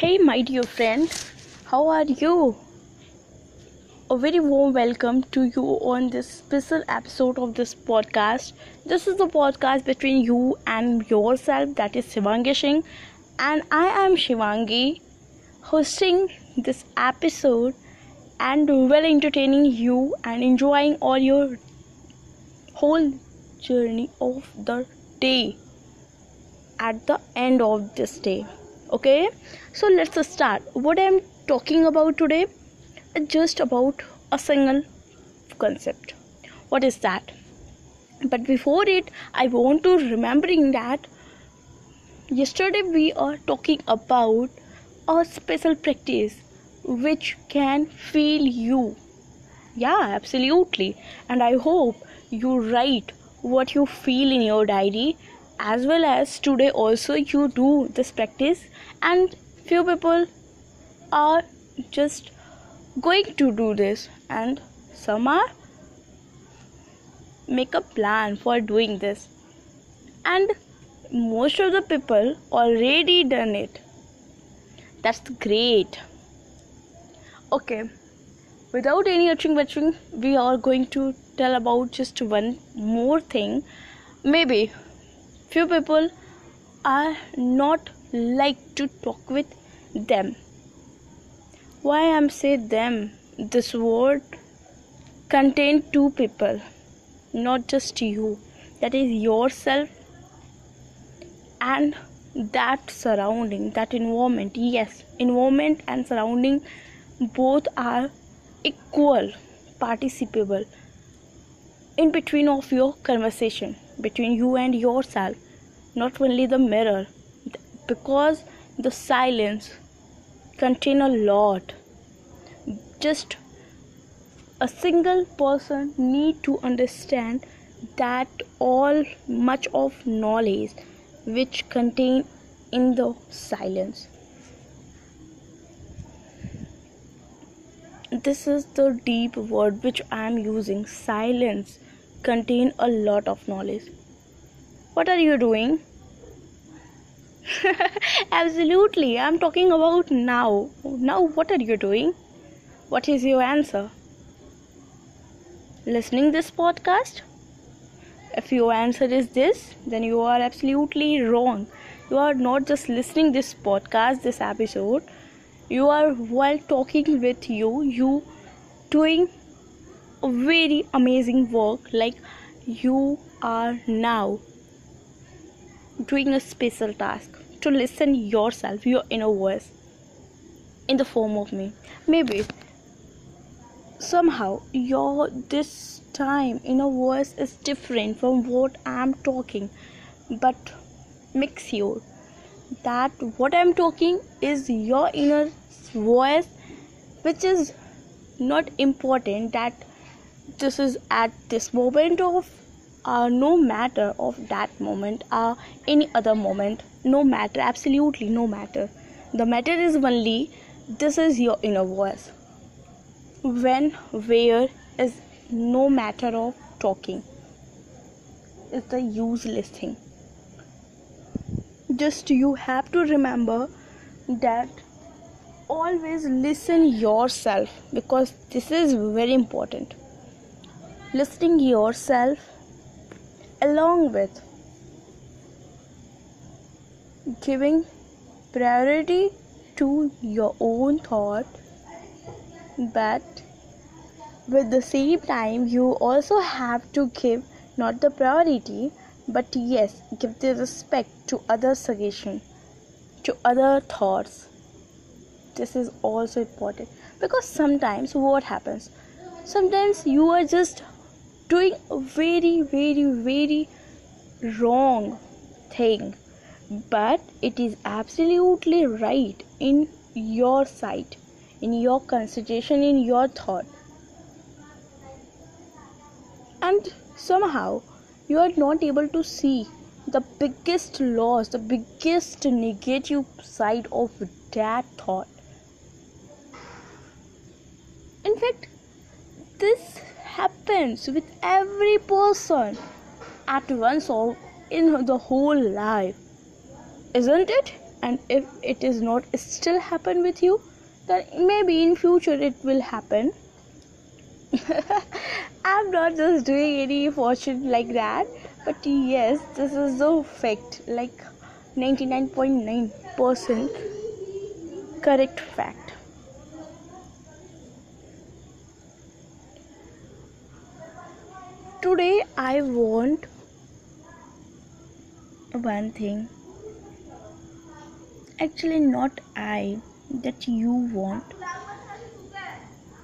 Hey, my dear friend, how are you? A very warm welcome to you on this special episode of this podcast. This is the podcast between you and yourself, that is Shivangi Singh, and I am Shivangi hosting this episode and well entertaining you and enjoying all your whole journey of the day at the end of this day okay? So let's start. What i'm talking about today is just about a single concept. What is that? But before it i want to remembering that yesterday we are talking about a special practice which can feel you. Yeah absolutely. And i hope you write what you feel in your diary as well as today also you do this practice and few people are just going to do this and some are make a plan for doing this. And most of the people already done it. That's great. Okay. Without any uttering butchering we are going to tell about just one more thing. Maybe few people are not like to talk with them. Why i'm say them? This word contain two people not just you. That is yourself and that surrounding that environment. Yes environment and surrounding both are equal participable in between of your conversation between you and yourself not only the mirror because the silence contain a lot. Just a single person need to understand that all much of knowledge which contain in the silence. This is the deep word which i am using silence contain a lot of knowledge. What are you doing? Absolutely i'm talking about now. Now what are you doing? What is your answer? Listening this podcast? If your answer is this then you are absolutely wrong. You are not just listening this podcast this episode. You are while talking with you you doing very amazing work like you are now doing a special task to listen yourself your inner voice in the form of me. Maybe somehow your this time inner voice is different from what i'm talking but make sure that what i'm talking is your inner voice which is not important that this is at this moment of uh, no matter of that moment or uh, any other moment no matter absolutely no matter. The matter is only this is your inner voice. When where is no matter of talking. Is the useless thing. Just you have to remember that always listen yourself because this is very important listening yourself along with giving priority to your own thought but with the same time you also have to give not the priority but yes give the respect to other suggestion to other thoughts. This is also important because sometimes what happens? Sometimes you are just doing a very very very wrong thing. But it is absolutely right in your sight in your consideration in your thought. And somehow you are not able to see the biggest loss the biggest negative side of that thought. In fact this happens with every person at once or in the whole life isn't it? And if it is not still happen with you then maybe in future it will happen. I'm not just doing any fortune like that but yes this is the fact like 99.9% correct fact today i want one thing. Actually not i that you want.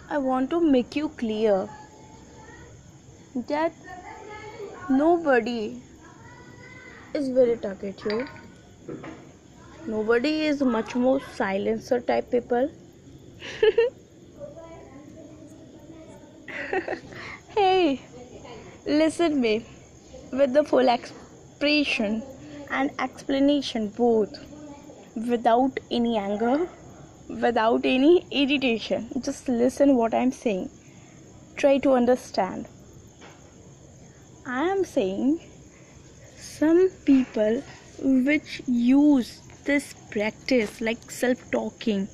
I want to make you clear that nobody is very talkative. Nobody is much more silencer type people. Hey listen me with the full expression and explanation both without any anger without any irritation. Just listen what i'm saying. Try to understand. I am saying some people which use this practice like self talking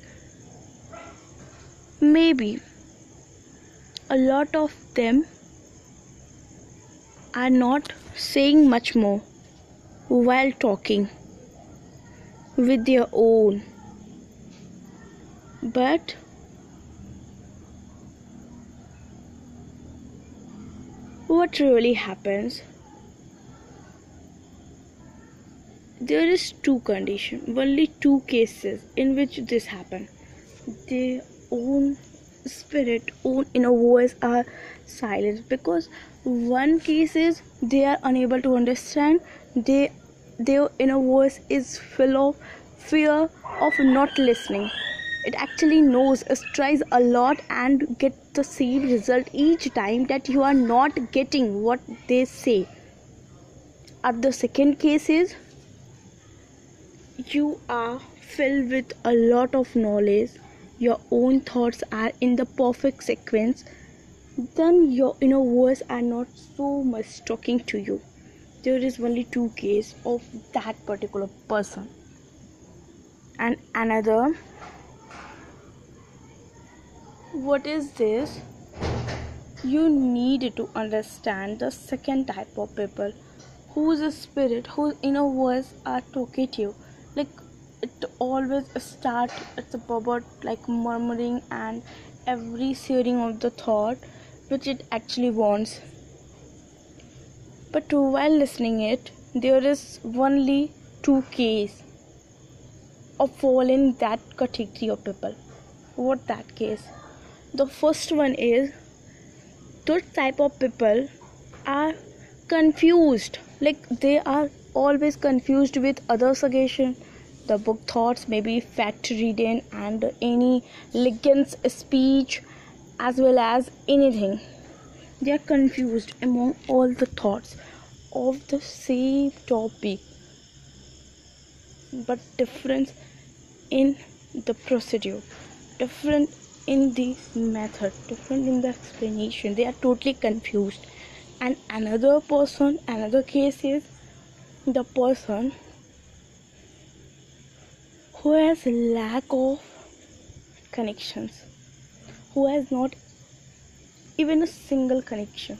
maybe a lot of them are not saying much more while talking with their own. But what really happens? There is two condition only two cases in which this happen. Their own spirit, own inner voice are silent because one case is they are unable to understand. They their inner voice is full of fear of not listening. It actually knows it tries a lot and get the same result each time that you are not getting what they say. At the second case is you are filled with a lot of knowledge. Your own thoughts are in the perfect sequence then your inner voice are not so much talking to you. There is only two case of that particular person. And another what is this? You need to understand the second type of people. Whose spirit? Whose inner voice are talkative. Like it always start it's about like murmuring and every sharing of the thought which it actually wants. But while listening it there is only two case of fall in that category of people. What that case? The first one is those type of people are confused. Like they are always confused with other suggestion. The book thoughts may be fact reading and any Liggins speech as well as anything. They are confused among all the thoughts of the same topic but difference in the procedure different in the method different in the explanation. They are totally confused. And another person another case is the person who has lack of connections who has not even a single connection.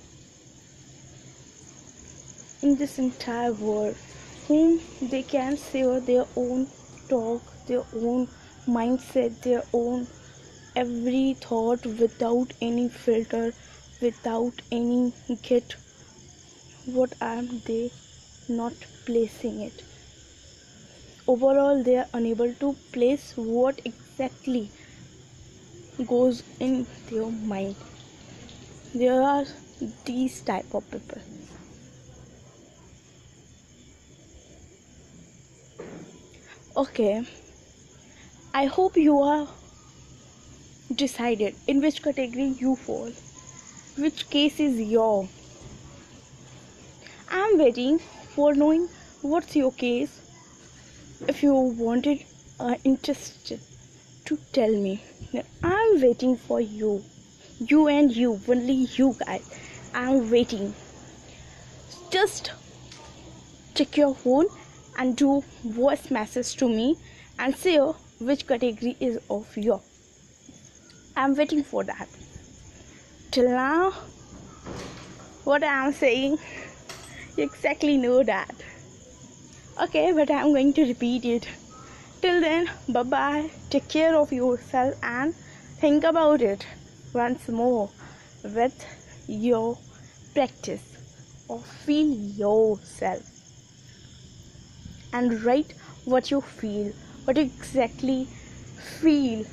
In this entire world whom they can share their own talk their own mindset their own every thought without any filter without any get. What are they not placing it? Overall they are unable to place what exactly goes in their mind. There are these type of people. Okay. I hope you are decided in which category you fall which case is your. I'm waiting for knowing what's your case if you wanted uh, interested to tell me i'm waiting for you. You and you only you guys. I'm waiting. Just check your phone and do voice message to me and say which category is of your. I'm waiting for that. Till now what i'm saying you exactly know that. Okay but i'm going to repeat it till then bye bye take care of yourself and think about it once more with your practice or feel yourself. And write what you feel what you exactly feel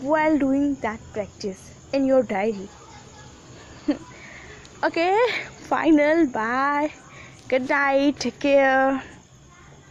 while doing that practice in your diary. Okay final bye. Good night take care